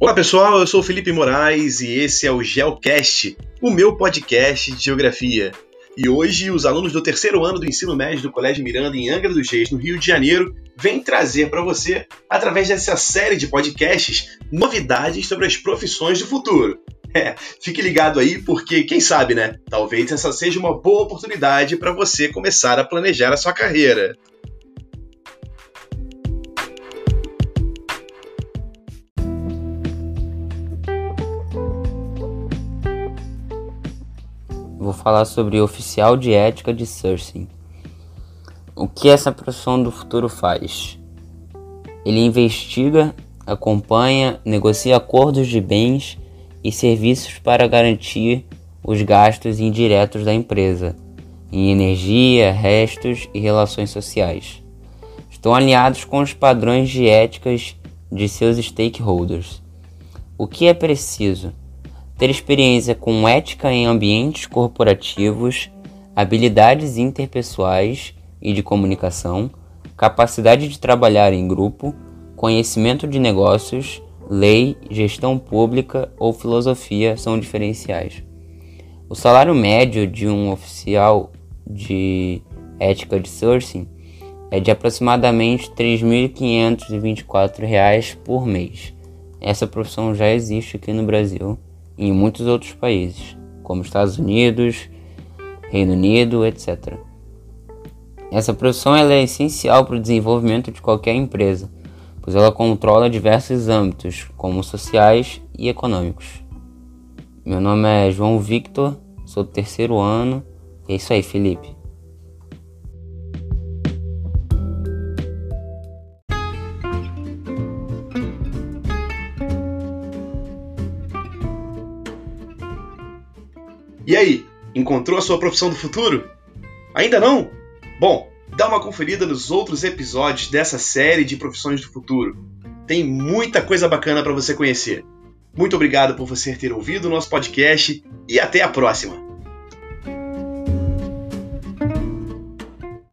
Olá pessoal, eu sou Felipe Moraes e esse é o GeoCast, o meu podcast de geografia. E hoje os alunos do terceiro ano do ensino médio do Colégio Miranda em Angra dos Reis, no Rio de Janeiro, vêm trazer para você, através dessa série de podcasts, novidades sobre as profissões do futuro. É, fique ligado aí porque, quem sabe, né? Talvez essa seja uma boa oportunidade para você começar a planejar a sua carreira. Vou falar sobre oficial de ética de sourcing. O que essa profissão do futuro faz? Ele investiga, acompanha, negocia acordos de bens e serviços para garantir os gastos indiretos da empresa em energia, restos e relações sociais. Estão alinhados com os padrões de éticas de seus stakeholders. O que é preciso? Ter experiência com ética em ambientes corporativos, habilidades interpessoais e de comunicação, capacidade de trabalhar em grupo, conhecimento de negócios, lei, gestão pública ou filosofia são diferenciais. O salário médio de um oficial de ética de sourcing é de aproximadamente R$ 3.524 por mês. Essa profissão já existe aqui no Brasil e em muitos outros países, como Estados Unidos, Reino Unido, etc. Essa profissão é essencial para o desenvolvimento de qualquer empresa, pois ela controla diversos âmbitos, como sociais e econômicos. Meu nome é João Victor, sou do terceiro ano. É isso aí, Felipe. E aí, encontrou a sua profissão do futuro? Ainda não? Bom, dá uma conferida nos outros episódios dessa série de profissões do futuro. Tem muita coisa bacana para você conhecer. Muito obrigado por você ter ouvido o nosso podcast e até a próxima!